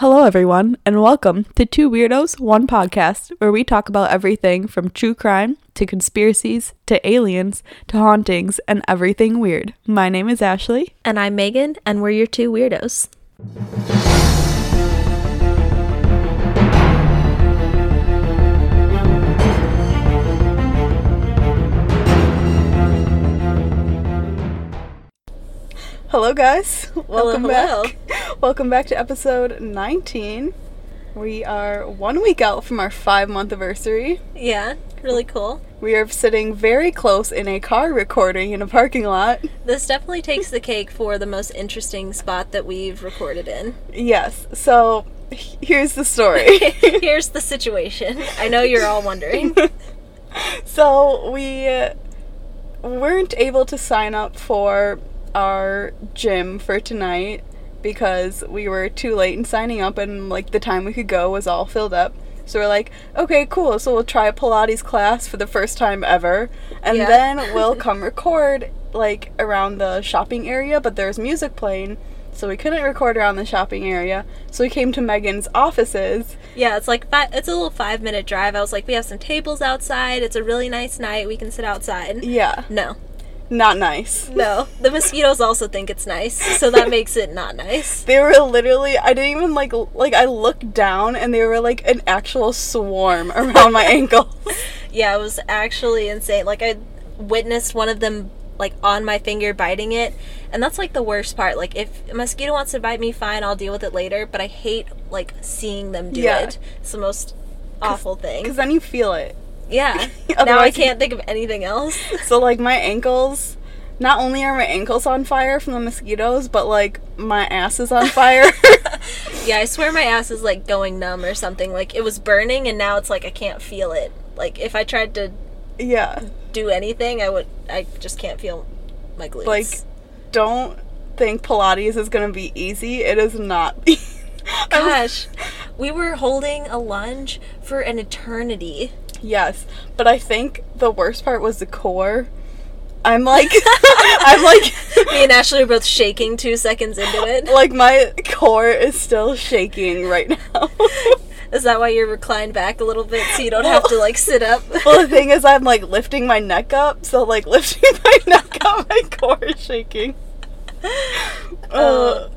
Hello, everyone, and welcome to Two Weirdos, One Podcast, where we talk about everything from true crime to conspiracies to aliens to hauntings and everything weird. My name is Ashley. And I'm Megan, and we're your two weirdos. Hello, guys. Welcome hello. back. Welcome back to episode 19. We are one week out from our five month anniversary. Yeah, really cool. We are sitting very close in a car recording in a parking lot. This definitely takes the cake for the most interesting spot that we've recorded in. Yes, so here's the story. Here's the situation. I know you're all wondering. So we weren't able to sign up for our gym for tonight because we were too late in signing up and like the time we could go was all filled up. So we're like, okay, cool. So we'll try a Pilates class for the first time ever, and Yeah. then we'll come record like around the shopping area. But there's music playing, so we couldn't record around the shopping area. So we came to Megan's offices. Yeah, it's like fi- it's a little five minute drive. I was like, we have some tables outside. It's a really nice night. We can sit outside. Yeah, No, not nice. no. The mosquitoes also think it's nice, so that makes it not nice. They were literally I didn't even like like I looked down and they were like an actual swarm around my ankle. Yeah, it was actually insane. Like I witnessed one of them like on my finger biting it, and that's like the worst part. Like if a mosquito wants to bite me, fine, I'll deal with it later. But I hate like seeing them do Yeah. it. It's the most awful thing. Cuz then you feel it. Yeah. now I can't think of anything else. So like my ankles not only are my ankles on fire from the mosquitoes, but like my ass is on fire. yeah, I swear my ass is like going numb or something. Like it was burning, and now it's like I can't feel it. Like if I tried to yeah. do anything, I would. I just can't feel my glutes. Like don't think Pilates is going to be easy. It is not. Gosh, we were holding a lunge for an eternity. Yes, but I think the worst part was the core. I'm like I'm like Me and Ashley are both shaking two seconds into it. like my core is still shaking right now. Is that why you're reclined back a little bit so you don't have to like sit up? well, the thing is, I'm like lifting my neck up, so like lifting my neck up, my core is shaking. Uh,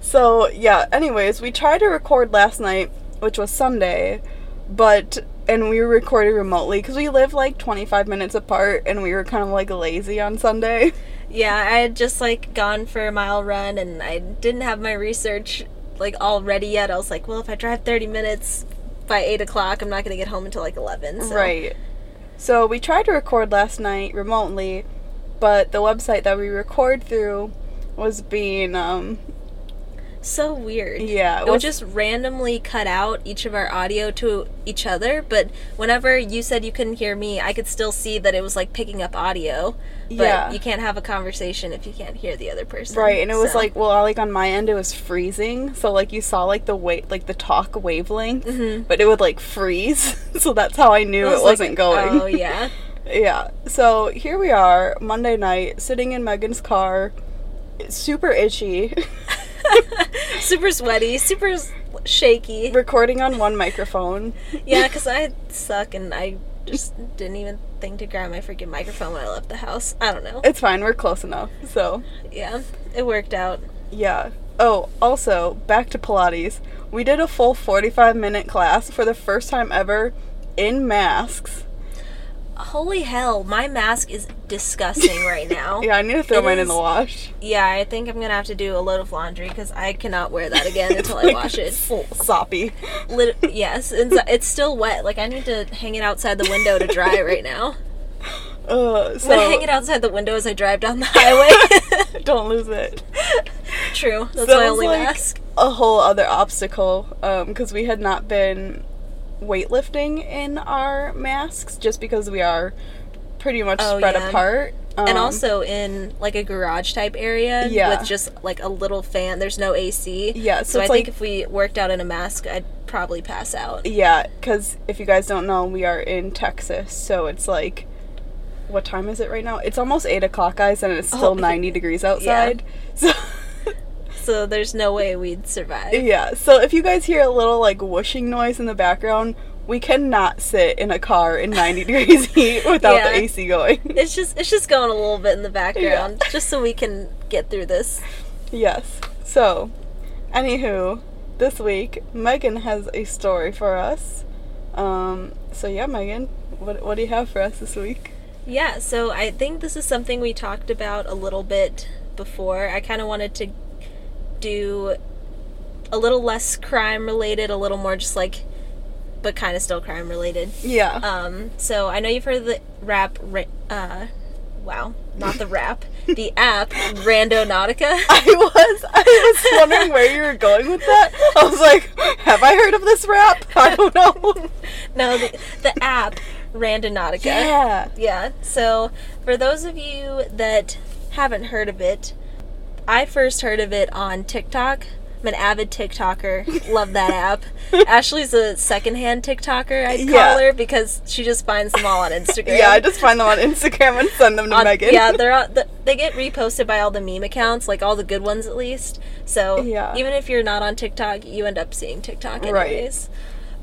so yeah. Anyways, we tried to record last night, which was Sunday, but and we were recording remotely because we live like 25 minutes apart, and we were kind of like lazy on Sunday. Yeah, I had just like gone for a mile run and I didn't have my research like all ready yet. I was like, well, if I drive 30 minutes by 8 o'clock, I'm not going to get home until like 11. So. Right. So we tried to record last night remotely, but the website that we record through was being um So weird. Yeah, it It would just randomly cut out each of our audio to each other, but whenever you said you couldn't hear me, I could still see that it was like picking up audio. But Yeah. you can't have a conversation if you can't hear the other person. Right, and it was like, well, like on my end, it was freezing. So like you saw like the wait, like the talk wavelength, mm-hmm. but it would like freeze. so that's how I knew it was like, wasn't going. Oh yeah. yeah. So here we are, Monday night, sitting in Megan's car, super itchy, super sweaty, super shaky. recording on one microphone. Yeah, because I suck and I just didn't even think to grab my freaking microphone when I left the house. I don't know. It's fine, we're close enough. So Yeah, it worked out. yeah. Oh, also back to Pilates. We did a full forty-five minute class for the first time ever in masks. Holy hell, my mask is disgusting right now. Yeah, I need to throw It mine in the wash. Yeah, I think I'm gonna have to do a load of laundry because I cannot wear that again until I wash it. so- soppy. Lit- yes, it's, it's still wet. Like I need to hang it outside the window to dry right now. Uh, I'm so gonna hang it outside the window as I drive down the highway. don't lose it. True, that's That my only like mask. A whole other obstacle because we had not been weightlifting in our masks just because we are pretty much Oh, spread yeah. apart. and Um, also in like a garage type area Yeah. with just like a little fan. There's no AC. Yeah, so so I think like- if we worked out in a mask, I'd probably pass out. Yeah, because if you guys don't know, we are in Texas, so it's like, what time is it right now? It's almost eight o'clock, guys, and it's still Oh, ninety degrees outside. So so there's no way we'd survive. Yeah. So if you guys hear a little like whooshing noise in the background, we cannot sit in a car in 90 degrees heat without Yeah. the AC going. It's just it's just going a little bit in the background, just so we can get through this. yes. So, anywho, this week Megan has a story for us. Um. So yeah, Megan, what what do you have for us this week? Yeah, so I think this is something we talked about a little bit before. I kind of wanted to do a little less crime related, a little more just like, but kind of still crime related. Yeah. Um, so I know you've heard of the rap, ra- uh, wow, not the rap, the app Randonautica. I was I was wondering where you were going with that. I was like, have I heard of this rap? I don't know. no, the, the app Randonautica. Yeah. Yeah. So, for those of you that haven't heard of it, I first heard of it on TikTok. I'm an avid TikToker. Love that app. Ashley's a secondhand TikToker, I'd call Yeah. her, because she just finds them all on Instagram. Yeah, I just find them on Instagram and send them to On- Megan. Yeah, they're all, they get reposted by all the meme accounts, like all the good ones at least. So Yeah. even if you're not on TikTok, you end up seeing TikTok Right. anyways.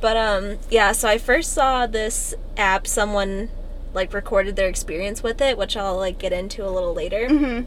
But um, yeah. So I first saw this app. Someone like recorded their experience with it, which I'll like get into a little later. Mhm.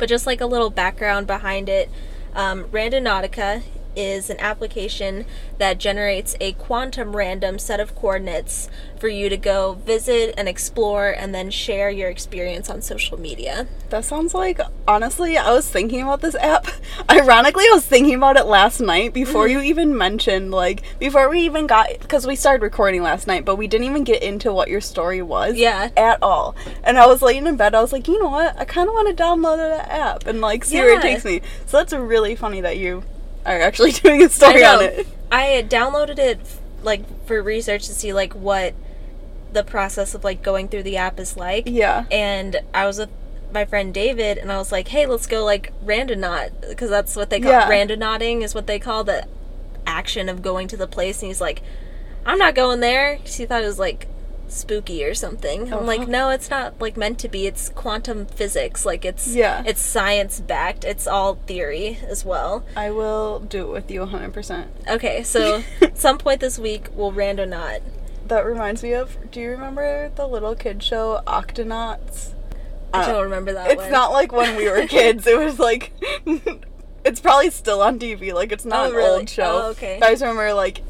But just like a little background behind it, um, Randonautica is an application that generates a quantum random set of coordinates for you to go visit and explore and then share your experience on social media. That sounds like honestly, I was thinking about this app. Ironically, I was thinking about it last night before Mm-hmm. you even mentioned like before we even got because we started recording last night, but we didn't even get into what your story was. Yeah. At all. And I was laying in bed, I was like, you know what? I kind of want to download that app and like see where it takes me. So that's really funny that you are actually doing a story I on it. I had downloaded it like for research to see like what the process of like going through the app is like. Yeah. and I was with my friend David, and I was like, "Hey, let's go like randonaut because that's what they call Yeah. randonauting is what they call the action of going to the place." And he's like, "I'm not going there." 'cause he thought it was like spooky or something. I'm like, Uh-huh. "No, it's not like meant to be. It's quantum physics. Like it's Yeah. it's science backed. It's all theory as well." I will do it with you 100%. Okay, so some point this week we'll randonaut. That reminds me of do you remember the little kid show Octonauts? I Uh, don't remember that It's one. not like when we were kids. It was like it's probably still on TV. Like it's not Oh, an really? old show. Oh, okay. But I just remember like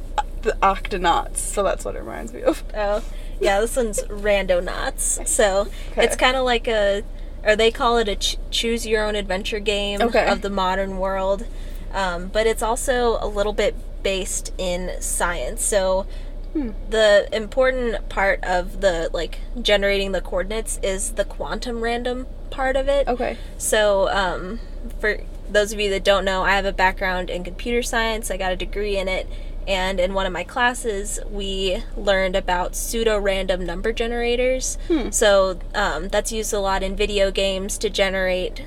the Octonauts, so that's what it reminds me of. Oh, yeah, this one's Randonauts. So Okay. it's kind of like a, or they call it a ch- choose your own adventure game Okay. of the modern world. Um, but it's also a little bit based in science. So Hmm. the important part of the like generating the coordinates is the quantum random part of it. Okay. So, um, for those of you that don't know, I have a background in computer science. I got a degree in it. And in one of my classes, we learned about pseudo random number generators. Hmm. So, um, that's used a lot in video games to generate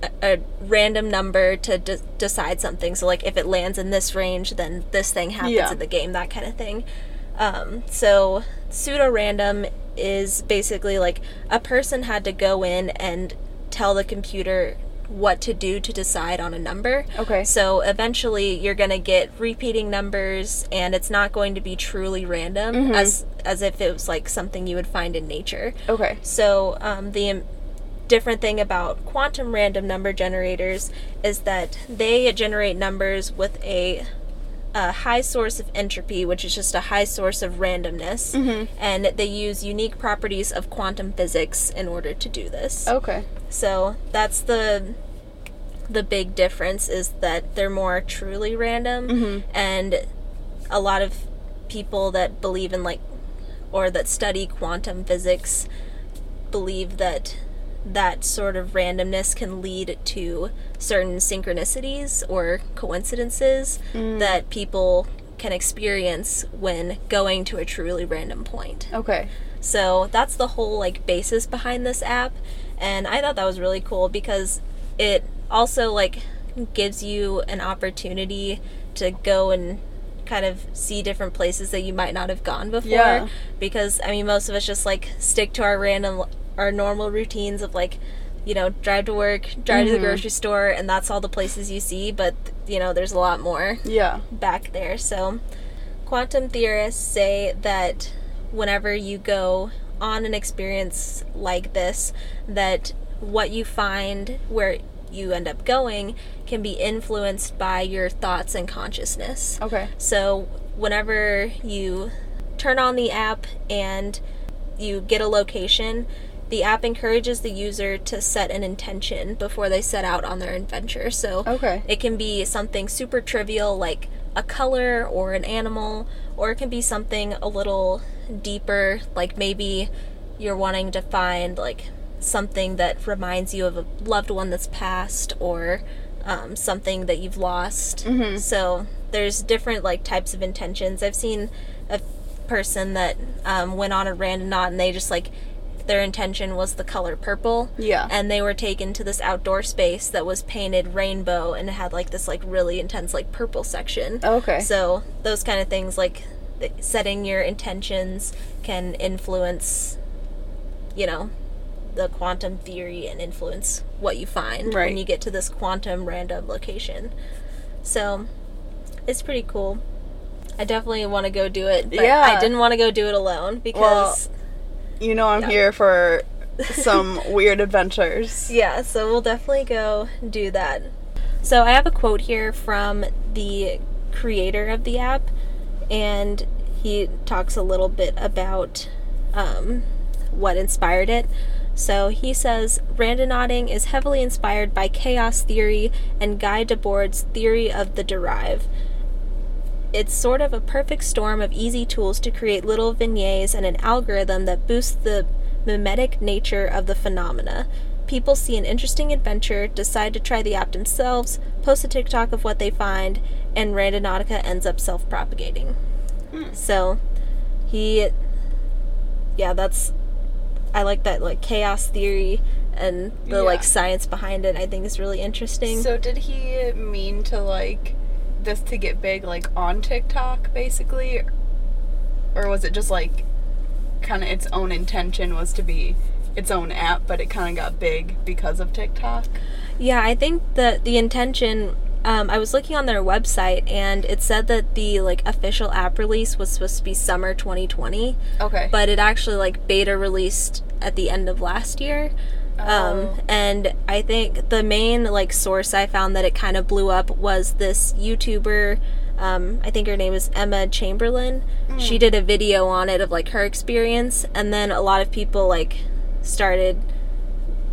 a, a random number to de- decide something. So, like, if it lands in this range, then this thing happens Yeah. in the game, that kind of thing. Um, so pseudo random is basically like a person had to go in and tell the computer what to do to decide on a number. Okay. So eventually you're going to get repeating numbers and it's not going to be truly random Mhm. as as if it was like something you would find in nature. Okay. So um, the im- different thing about quantum random number generators is that they generate numbers with a, a high source of entropy, which is just a high source of randomness, Mhm. and they use unique properties of quantum physics in order to do this. Okay. So that's the the big difference is that they're more truly random Mhm. and a lot of people that believe in like or that study quantum physics believe that that sort of randomness can lead to certain synchronicities or coincidences Mm. that people can experience when going to a truly random point. Okay. So that's the whole like basis behind this app and I thought that was really cool because it also like gives you an opportunity to go and kind of see different places that you might not have gone before Yeah. because I mean most of us just like stick to our random our normal routines of like you know, drive to work, drive to the Mhm. grocery store, and that's all the places you see. But you know, there's a lot more Yeah. back there. So, quantum theorists say that whenever you go on an experience like this, that what you find where you end up going can be influenced by your thoughts and consciousness. Okay. So, whenever you turn on the app and you get a location, the app encourages the user to set an intention before they set out on their adventure. So, Okay. it can be something super trivial like a color or an animal, or it can be something a little deeper, like maybe you're wanting to find like something that reminds you of a loved one that's passed or um, something that you've lost. Mhm. So there's different like types of intentions. I've seen a person that um, went on a randonaut and they just like their intention was the color purple Yeah. and they were taken to this outdoor space that was painted rainbow and it had like this like really intense like purple section Okay. so those kind of things like setting your intentions can influence you know the quantum theory and influence what you find Right. when you get to this quantum random location so it's pretty cool i definitely want to go do it but Yeah. i didn't want to go do it alone because you know I'm Yeah. here for some weird adventures. Yeah, so we'll definitely go do that. So I have a quote here from the creator of the app, and he talks a little bit about um, what inspired it. So he says Randonauting is heavily inspired by chaos theory and Guy Debord's theory of the derive. It's sort of a perfect storm of easy tools to create little vignettes and an algorithm that boosts the mimetic nature of the phenomena. People see an interesting adventure, decide to try the app themselves, post a TikTok of what they find, and Randonautica ends up self propagating. Hmm. So, he. Yeah, that's. I like that, like, chaos theory and the, Yeah. like, science behind it, I think is really interesting. So did he mean to like this to get big like on TikTok basically? Or was it just like kind of its own intention was to be its own app but it kind of got big because of TikTok? Yeah, I think that the intention. Um, I was looking on their website and it said that the like official app release was supposed to be summer 2020, Okay. but it actually like beta released at the end of last year. Oh. Um, and I think the main like source I found that it kind of blew up was this YouTuber. Um, I think her name is Emma Chamberlain. She did a video on it of like her experience, and then a lot of people like started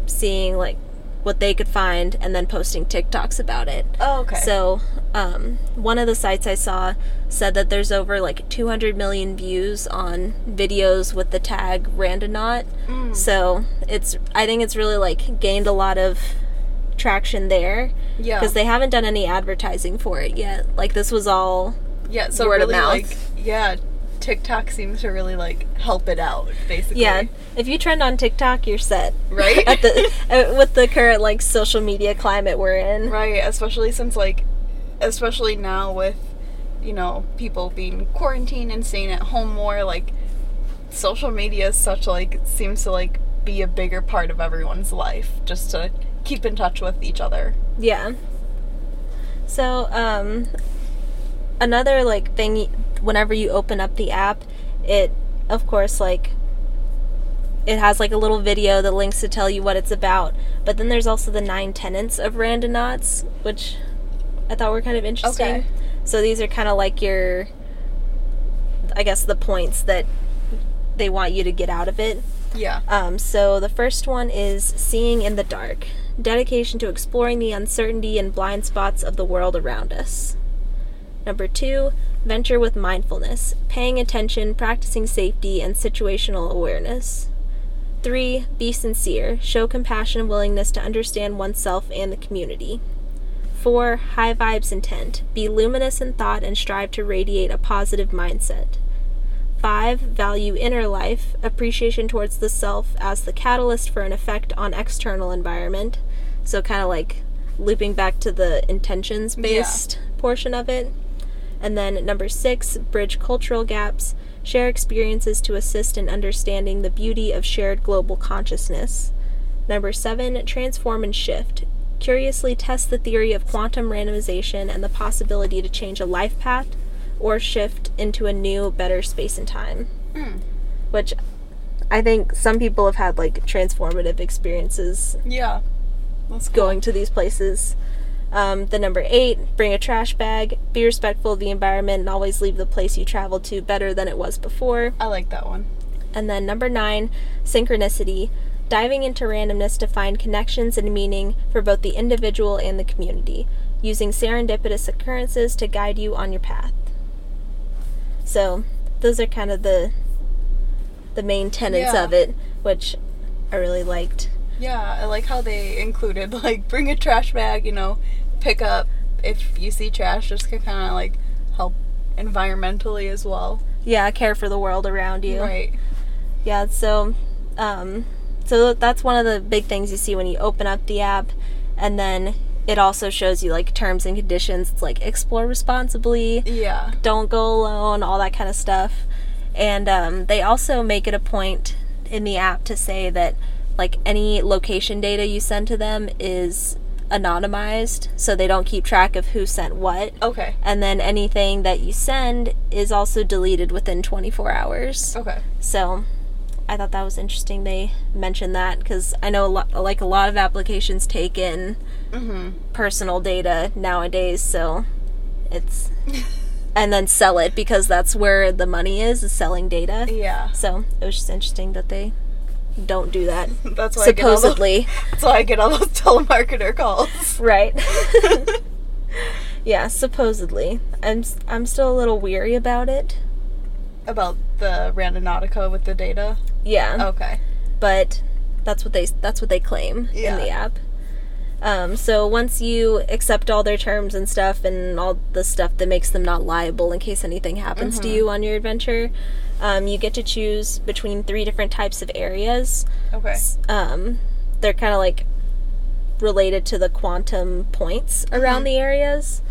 seeing like what they could find and then posting TikToks about it. oh, okay. So, um, one of the sites I saw said that there's over like 200 million views on videos with the tag Randonaut. Mm. So, it's I think it's really like gained a lot of traction there yeah. because they haven't done any advertising for it yet. Like this was all yeah, so word of really mouth. like yeah, TikTok seems to really like help it out basically. yeah. If you trend on TikTok, you're set. Right? At the uh, with the current like social media climate we're in. Right, especially since like especially now with you know, people being quarantined and staying at home more, like social media is such like seems to like be a bigger part of everyone's life just to keep in touch with each other. Yeah. So, um, another like thing, whenever you open up the app, it, of course, like, it has like a little video that links to tell you what it's about. But then there's also the nine tenets of Randonauts, which I thought were kind of interesting. Okay. So these are kind of like your, I guess, the points that they want you to get out of it. Yeah. Um, so the first one is seeing in the dark, dedication to exploring the uncertainty and blind spots of the world around us. Number two, venture with mindfulness, paying attention, practicing safety, and situational awareness. Three, be sincere, show compassion and willingness to understand oneself and the community. Four, high vibes intent, be luminous in thought and strive to radiate a positive mindset. Five, value inner life, appreciation towards the self as the catalyst for an effect on external environment. So kind of like looping back to the intentions based portion of it. And then number six, bridge cultural gaps, share experiences to assist in understanding the beauty of shared global consciousness. Number seven, transform and shift. Curiously test the theory of quantum randomization and the possibility to change a life path or shift into a new, better space and time. Hmm. Which I think some people have had like transformative experiences Yeah. That's cool. going to these places. Um, the number eight, bring a trash bag, be respectful of the environment, and always leave the place you traveled to better than it was before. I like that one. And then number nine, synchronicity, diving into randomness to find connections and meaning for both the individual and the community, using serendipitous occurrences to guide you on your path. So, those are kind of the the main tenets Yeah. of it, which I really liked. Yeah, I like how they included like bring a trash bag, you know, pick up if you see trash, just to kind of like help environmentally as well. Yeah, care for the world around you. Right. Yeah, so um so that's one of the big things you see when you open up the app and then it also shows you like terms and conditions. It's like explore responsibly, Yeah. don't go alone, all that kind of stuff. And um, they also make it a point in the app to say that like any location data you send to them is anonymized, so they don't keep track of who sent what. Okay. And then anything that you send is also deleted within 24 hours. Okay. So I thought that was interesting. They mentioned that because I know a lot, like a lot of applications take in Mhm. personal data nowadays. So it's and then sell it because that's where the money is is selling data. Yeah. So it was just interesting that they don't do that. That's why I get all those, Supposedly, that's why I get all those telemarketer calls. right? yeah, supposedly. I'm I'm still a little weary about it. About the Randonautica with the data. Yeah. Okay. but that's what they that's what they claim Yeah. in the app. Um, so once you accept all their terms and stuff and all the stuff that makes them not liable in case anything happens to you on your adventure, um, you get to choose between three different types of areas. Okay. Um, they're kind of like related to the quantum points around the areas.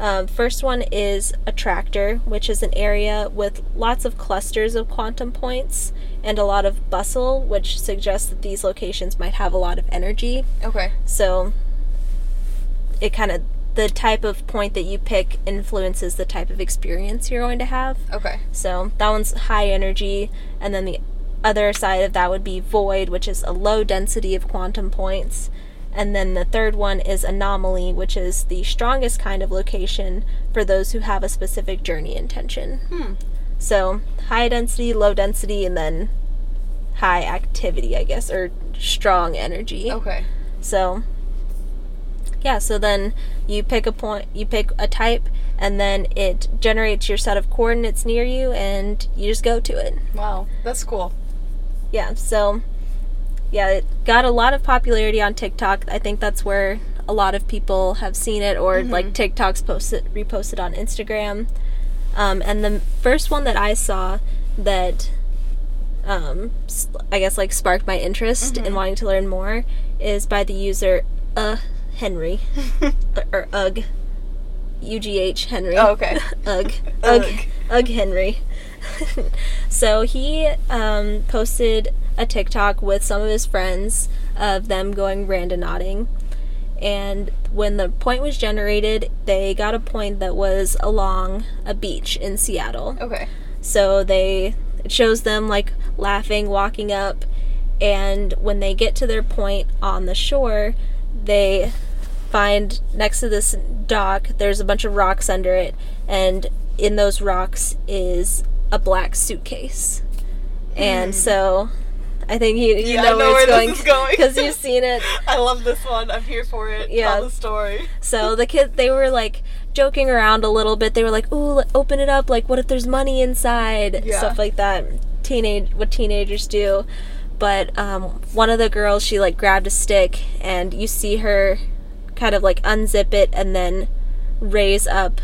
Um, first one is attractor, which is an area with lots of clusters of quantum points and a lot of bustle, which suggests that these locations might have a lot of energy. Okay. So it kind of the type of point that you pick influences the type of experience you're going to have. Okay. So that one's high energy, and then the other side of that would be void, which is a low density of quantum points. And then the third one is anomaly, which is the strongest kind of location for those who have a specific journey intention. Hmm. So high density, low density, and then high activity, I guess, or strong energy. Okay. So yeah, so then you pick a point, you pick a type, and then it generates your set of coordinates near you, and you just go to it. Wow. That's cool. Yeah, so yeah, it got a lot of popularity on TikTok. I think that's where a lot of people have seen it, or like TikToks posted reposted on Instagram. Um, and the first one that I saw that um, I guess like sparked my interest in wanting to learn more is by the user uh Henry or, or Ugh U G H Henry. Oh, okay. Ugh. Ugh. Ugh. Ugh Henry. so he um, posted a TikTok with some of his friends of them going randonauting. And when the point was generated, they got a point that was along a beach in Seattle. Okay. So they it shows them like laughing, walking up, and when they get to their point on the shore, they find next to this dock there's a bunch of rocks under it, and in those rocks is a black suitcase. And hmm. so I think you you. Yeah, know, know where it's where going this going. because you've seen it. I love this one. I'm here for it. Yeah. Tell the story. So the kid, they were like joking around a little bit. They were like, "Ooh, open it up! Like, what if there's money inside?" Yeah. Stuff like that. Teenage, what teenagers do. But um, one of the girls, she like grabbed a stick, and you see her kind of like unzip it and then raise up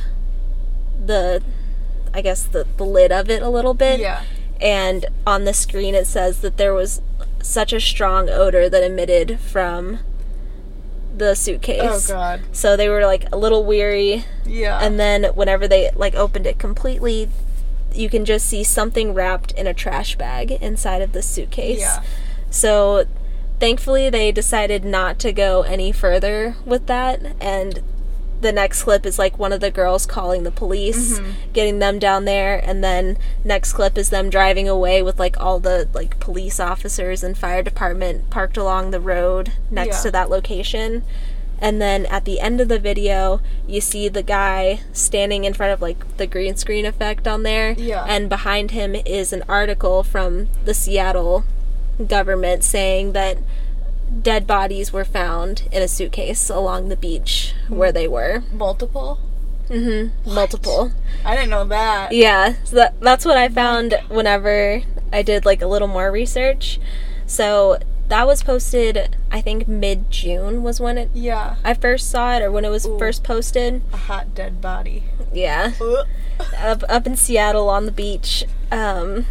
the, I guess the the lid of it a little bit Yeah. And on the screen it says that there was such a strong odor that emitted from the suitcase. Oh god. So they were like a little weary Yeah. and then whenever they like opened it completely you can just see something wrapped in a trash bag inside of the suitcase. Yeah. So thankfully, they decided not to go any further with that, and the next clip is like one of the girls calling the police, mm-hmm. getting them down there, and then next clip is them driving away with like all the like police officers and fire department parked along the road next Yeah. to that location. And then at the end of the video, you see the guy standing in front of like the green screen effect on there. Yeah. And behind him is an article from the Seattle government saying that dead bodies were found in a suitcase along the beach where they were. Multiple? Mm-hmm. Multiple. I didn't know that. Yeah, so that, that's what I found whenever I did like a little more research. So that was posted, I think mid June was when it Yeah. I first saw it or when it was Ooh. first posted. A hot dead body. Yeah, up up in Seattle on the beach. Um,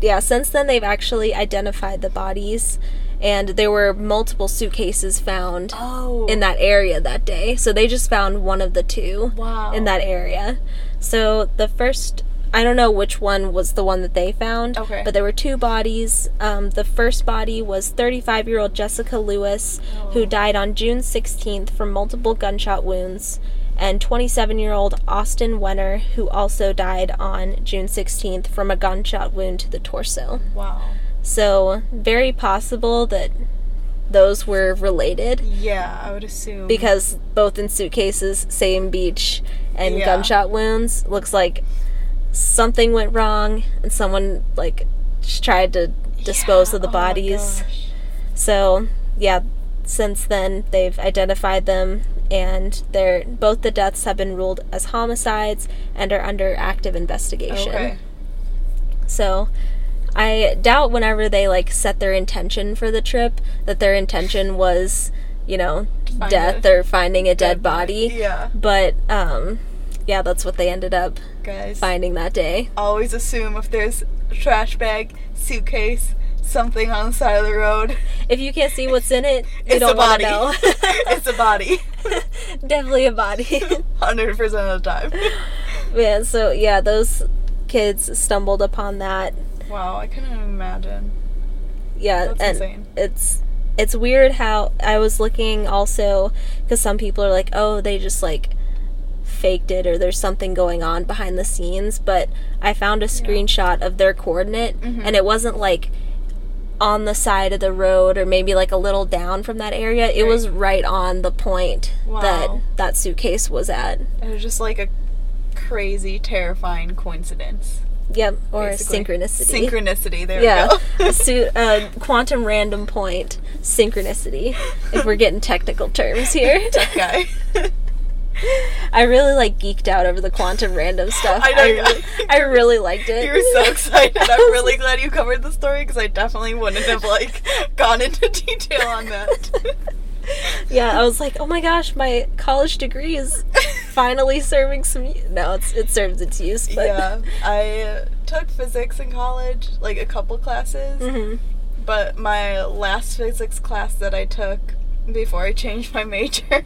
yeah, since then they've actually identified the bodies, and there were multiple suitcases found Oh. in that area that day. So they just found one of the two Wow. in that area. So the first, I don't know which one was the one that they found, Okay. but there were two bodies. Um, the first body was 35 year old Jessica Lewis, who Oh. died on June 16th from multiple gunshot wounds, and 27 year old Austin Wenner, who also died on June 16th from a gunshot wound to the torso. Wow. So, very possible that those were related Yeah, I would assume. because both in suitcases, same beach, and Yeah. gunshot wounds. Looks like something went wrong and someone like tried to dispose Yeah, of the oh bodies. So yeah, since then they've identified them and they're both the deaths have been ruled as homicides and are under active investigation. Okay. So I doubt whenever they like set their intention for the trip that their intention was, you know, Find death or finding a dead, body. Yeah. But um yeah, that's what they ended up Guys. finding that day. Always assume if there's a trash bag, suitcase, something on the side of the road, If you can't see what's in it, you it's don't a want body. to know. it's a body. Definitely a body. 100% of the time. yeah, so yeah, those kids stumbled upon that. Wow, I couldn't imagine. Yeah, That's and insane. it's it's weird how I was looking also because some people are like, oh, they just like faked it or there's something going on behind the scenes. But I found a screenshot of their coordinate, Mhm. and it wasn't like on the side of the road or maybe like a little down from that area. It Right. was right on the point that that suitcase was at. It was just like a crazy, terrifying coincidence. Yep, or basically. synchronicity. Synchronicity, there yeah, we go. su- uh, quantum random point synchronicity. If we're getting technical terms here, Tough guy. I really like geeked out over the quantum random stuff. I know, I, really, I really liked it. You were so excited. I'm really glad you covered the story because I definitely wouldn't have like gone into detail on that. yeah, I was like, oh my gosh, my college degree is finally serving some. No, it's it serves its use, but yeah, I took physics in college, like a couple classes, Mhm. but my last physics class that I took before I changed my major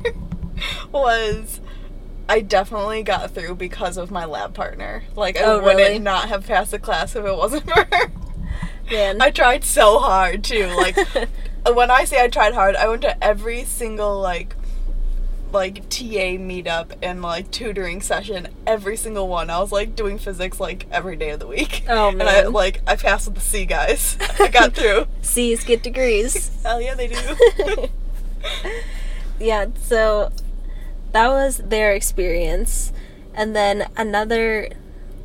was I definitely got through because of my lab partner. Like I Oh, wouldn't really? not have passed the class if it wasn't for her. man, I tried so hard too. Like when I say I tried hard, I went to every single like like TA meetup and like tutoring session, every single one. I was like doing physics like every day of the week. Oh, And I like I passed with the C guys. I got through. C's get degrees. Hell yeah, they do. yeah, so that was their experience. And then another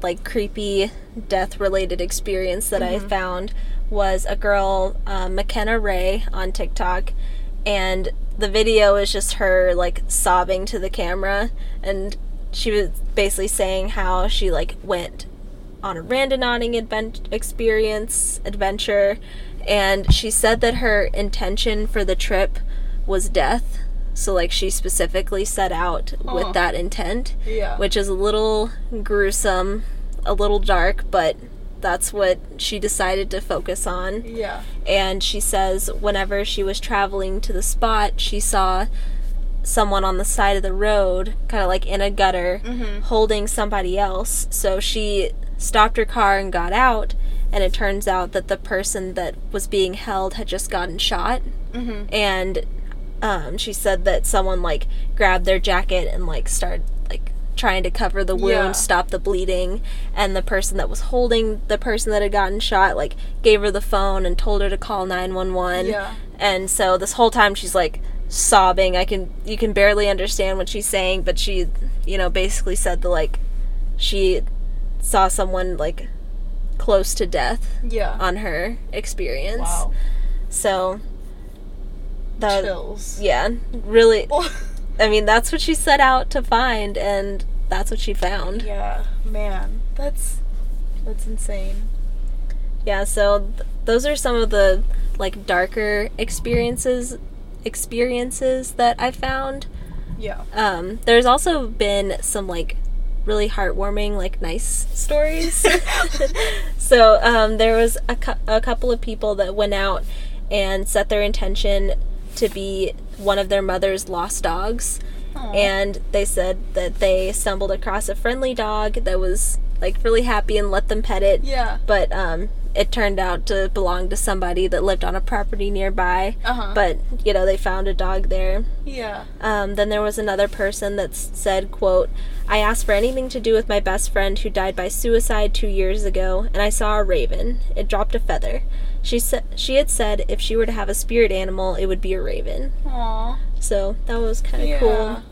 like creepy death related experience that I found was a girl, uh, McKenna Ray, on TikTok. And the video is just her like sobbing to the camera. And she was basically saying how she like went on a randonauting advent- experience adventure and she said that her intention for the trip was death so like she specifically set out with that intent yeah. which is a little gruesome a little dark but that's what she decided to focus on yeah. and she says whenever she was traveling to the spot she saw someone on the side of the road kind of like in a gutter Mhm. holding somebody else so she stopped her car and got out and it turns out that the person that was being held had just gotten shot Mm-hmm. and um, she said that someone like grabbed their jacket and like started trying to cover the wound Yeah. stop the bleeding and the person that was holding the person that had gotten shot like gave her the phone and told her to call 911 Yeah. and so this whole time she's like sobbing i can you can barely understand what she's saying but she you know basically said that like she saw someone like close to death Yeah. on her experience wow. so that Chills. yeah, really. I mean, that's what she set out to find, and that's what she found. yeah, man, that's that's insane. Yeah, so th- those are some of the like darker experiences experiences that I found. Yeah. Um, there's also been some like really heartwarming, like nice stories. so um, there was a, cou- a couple of people that went out and set their intention to be one of their mother's lost dogs. Aw. And they said that they stumbled across a friendly dog that was like really happy and let them pet it. yeah. But um, it turned out to belong to somebody that lived on a property nearby. Uh huh. But you know they found a dog there. yeah. Um, then there was another person that said, "quote I asked for anything to do with my best friend who died by suicide two years ago, and I saw a raven. It dropped a feather. She said she had said if she were to have a spirit animal, it would be a raven. Aw. So that was kind of Yeah. cool."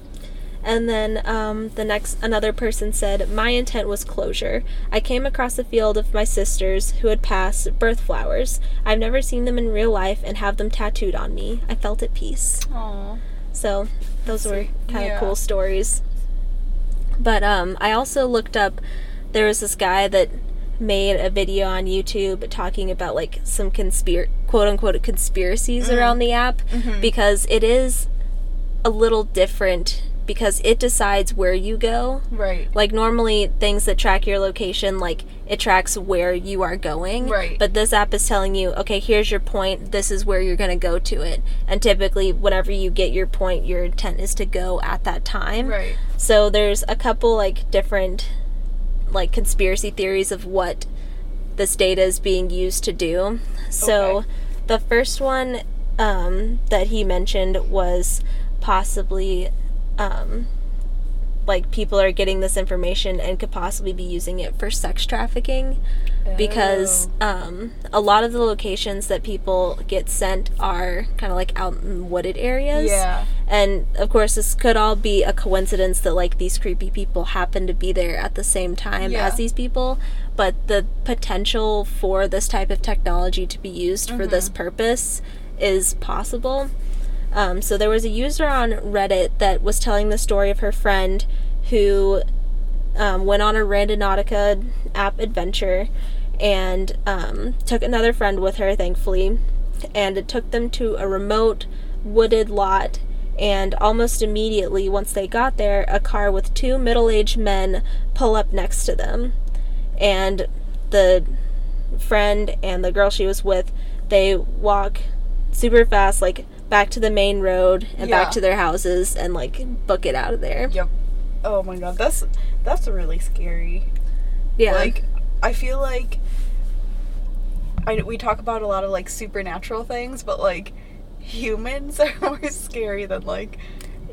And then um, the next, another person said, My intent was closure. I came across a field of my sisters who had passed birth flowers. I've never seen them in real life and have them tattooed on me. I felt at peace. Aw. So those were kind of Yeah. cool stories. But um, I also looked up. There was this guy that made a video on YouTube talking about like some conspir quote unquote conspiracies Mm. around the app Mhm. because it is a little different because it decides where you go. Right. Like normally things that track your location like it tracks where you are going. Right. But this app is telling you, okay, here's your point, this is where you're going to go to it. And typically whenever you get your point, your intent is to go at that time. Right. So there's a couple like different like conspiracy theories of what this data is being used to do. So Okay. the first one um, that he mentioned was possibly um, like people are getting this information and could possibly be using it for sex trafficking because Oh. um, a lot of the locations that people get sent are kind of like out in wooded areas. Yeah. And of course, this could all be a coincidence that like these creepy people happen to be there at the same time Yeah. as these people. But the potential for this type of technology to be used for this purpose is possible. Um, so there was a user on Reddit that was telling the story of her friend who um, went on a Randonautica app adventure and um, took another friend with her, thankfully. And it took them to a remote wooded lot. And almost immediately, once they got there, a car with two middle aged men pull up next to them. And the friend and the girl she was with, they walk super fast, like back to the main road and Yeah. back to their houses and like book it out of there. Yep. Oh my god, that's that's really scary. Yeah. Like, I feel like I we talk about a lot of like supernatural things, but like humans are more scary than like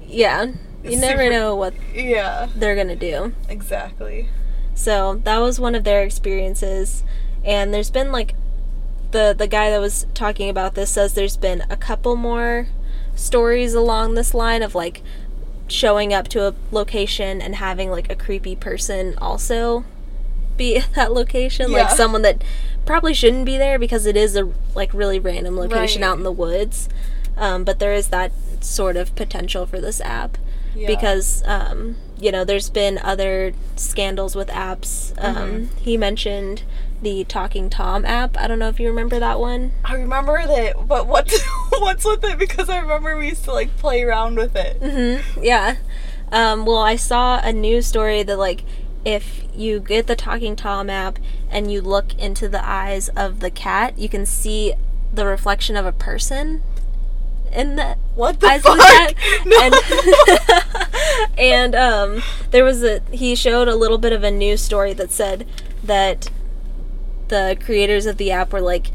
yeah. You never super- know what yeah, they're gonna do. exactly. So that was one of their experiences, and there's been like the the guy that was talking about this says there's been a couple more stories along this line of like showing up to a location and having like a creepy person also be at that location, like someone that probably shouldn't be there because it is a like really random location Right. out in the woods. Um, but there is that sort of potential for this app Yeah. because um, you know there's been other scandals with apps. Um, Mm-hmm. He mentioned the Talking Tom app. I don't know if you remember that one. I remember that, but what what's with it? Because I remember we used to like play around with it. hmm Yeah. Um, well, I saw a news story that like if you get the Talking Tom app and you look into the eyes of the cat, you can see the reflection of a person in the What the eyes of fuck? the cat. No. And, and um, there was a he showed a little bit of a news story that said that the creators of the app were like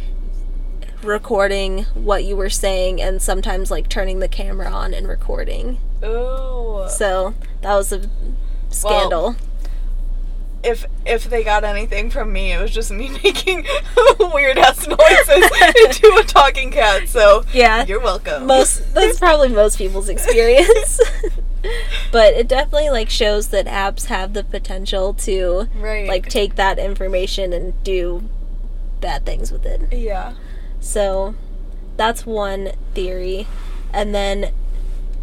recording what you were saying and sometimes like turning the camera on and recording. Ooh. So that was a scandal. If if they got anything from me, it was just me making weird ass noises into a talking cat. So yeah. you're welcome. most that's probably most people's experience. but it definitely like shows that apps have the potential to right. like take that information and do bad things with it. yeah. So that's one theory. And then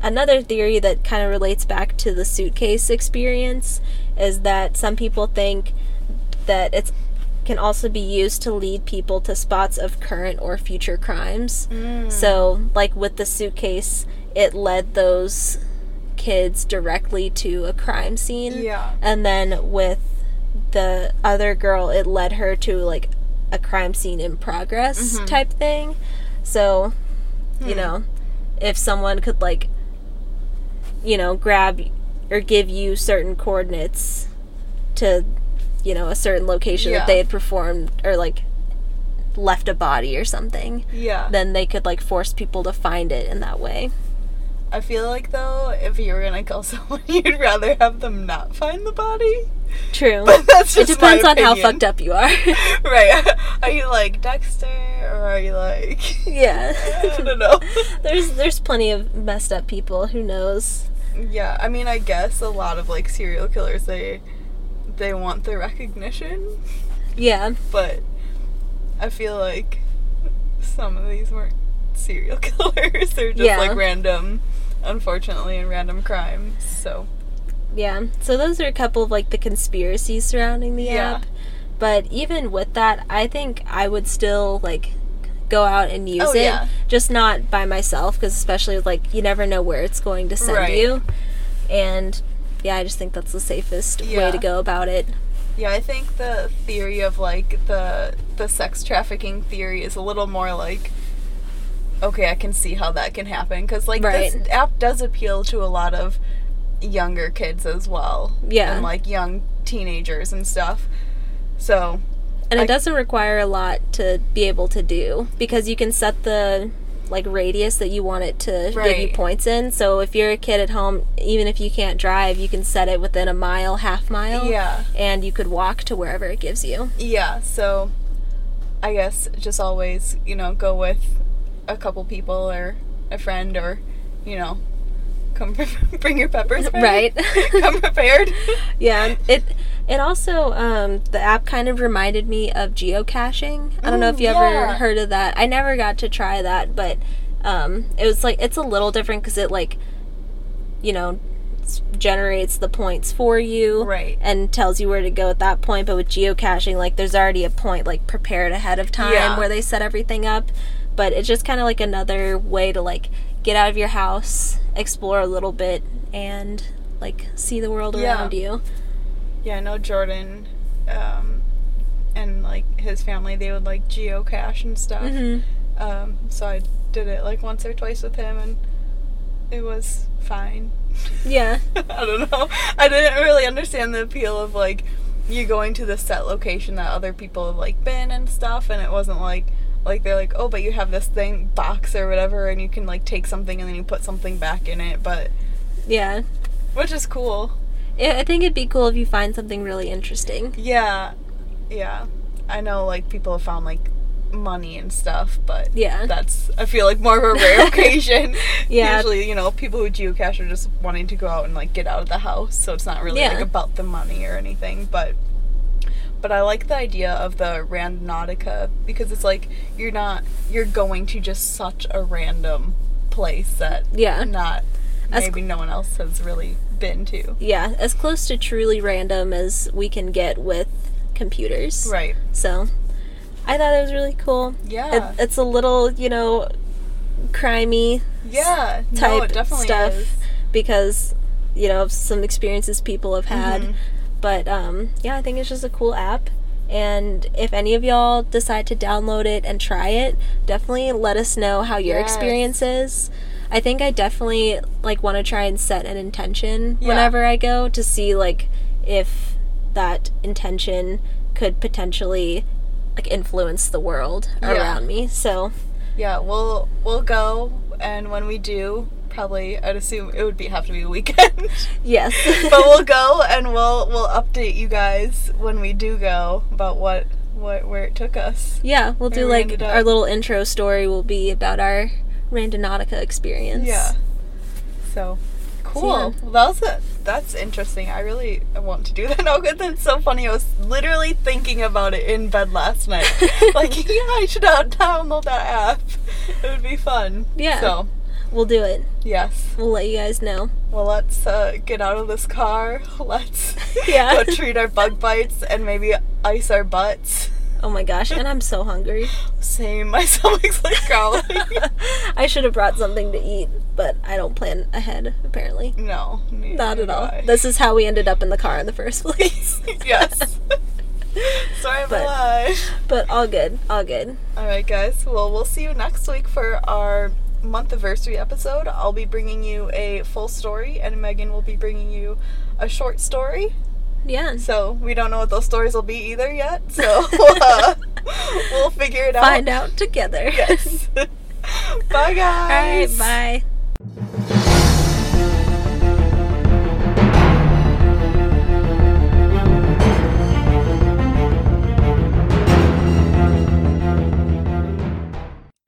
another theory that kind of relates back to the suitcase experience is that some people think that it can also be used to lead people to spots of current or future crimes. Mm. So, like with the suitcase, it led those kids directly to a crime scene. Yeah. And then with the other girl, it led her to like a crime scene in progress Mhm. type thing. So, you Hmm. know, if someone could like, you know, grab or give you certain coordinates to, you know, a certain location Yeah. that they had performed or like left a body or something, Yeah. then they could like force people to find it in that way. I feel like though, if you were gonna kill someone, you'd rather have them not find the body. True. But that's it just my depends on how fucked up you are. Right? Are you like Dexter, or are you like? yeah. I don't know. there's there's plenty of messed up people. Who knows? Yeah, I mean, I guess a lot of like serial killers, they they want the recognition, Yeah. but I feel like some of these weren't serial killers. They're just Yeah. like random, unfortunately, and random crimes. So Yeah. So those are a couple of like the conspiracies surrounding the Yeah. app. But even with that, I think I would still like go out and use Oh, it. yeah. Just not by myself because especially with like you never know where it's going to send Right. you. And yeah, I just think that's the safest way to go about it. yeah, I think the theory of like the the sex trafficking theory is a little more like. Okay, I can see how that can happen because like this app does appeal to a lot of younger kids as well. Yeah. and like young teenagers and stuff. So And I- it doesn't require a lot to be able to do because you can set the like radius that you want it to give you points in. So if you're a kid at home, even if you can't drive, you can set it within a mile, half mile. yeah, And you could walk to wherever it gives you. yeah. So I guess just always you know go with a couple people or a friend or you know come pre- bring your peppers. Right. come prepared. Yeah. It it also um the app kind of reminded me of geocaching. I don't know if you yeah. ever heard of that. I never got to try that, but um it was like it's a little different cuz it like you know generates the points for you Right. and tells you where to go at that point but with geocaching like there's already a point like prepared ahead of time Yeah. where they set everything up but it's just kind of like another way to like get out of your house explore a little bit and like see the world Yeah. around you Yeah, I know Jordan, um, and like his family, they would like geocache and stuff. hmm Um, so I did it like once or twice with him, and it was fine. yeah I don't know. I didn't really understand the appeal of like you going to the set location that other people have like been and stuff, and it wasn't like like they're like, oh, but you have this thing box or whatever, and you can like take something and then you put something back in it, but yeah which is cool. I I think it'd be cool if you find something really interesting. Yeah, yeah. I know like people have found like money and stuff, but Yeah. that's I feel like more of a rare occasion. Yeah. Usually, you know, people who geocache are just wanting to go out and like get out of the house, so it's not really Yeah. like about the money or anything, but but I like the idea of the Randonautica because it's like you're not you're going to just such a random place that Yeah. not As maybe no one else has really been to. Yeah, as close to truly random as we can get with computers. Right. So, I thought it was really cool. Yeah. It, it's a little, you know, crimey yeah. no, type definitely stuff is. because, you know, some experiences people have had. Mhm. But um, yeah, I think it's just a cool app. And if any of y'all decide to download it and try it, definitely let us know how your Yes. experience is. I think I definitely like want to try and set an intention Yeah. whenever I go to see like if that intention could potentially like influence the world Yeah. around me. So Yeah, we'll we'll go, and when we do, probably I'd assume it would be have to be a weekend. yes, but we'll go and we'll we'll update you guys when we do go about what what where it took us. yeah, we'll do we like our little intro story will be about our Randonautica experience. Yeah. So cool. yeah. Well, that was a, that's interesting. I really want to do that now. Because it's so funny. I was literally thinking about it in bed last night. like, yeah, I should download that app. It would be fun. Yeah. So We'll do it. yes. We'll let you guys know. Well, let's uh, get out of this car. Let's Yeah. go treat our bug bites and maybe ice our butts. Oh my gosh, and I'm so hungry. Same. My stomach's like growling. I should have brought something to eat, but I don't plan ahead, apparently. no. Not at all. I. This is how we ended up in the car in the first place. yes. Sorry I'm But- alive. but all good, all good. All right, guys. Well, we'll see you next week for our month anniversary episode. I'll be bringing you a full story, and Megan will be bringing you a short story. Yeah. So we don't know what those stories will be either yet. So uh, we'll figure it out. Find out together. Yes. Bye, guys. All right, guys. bye.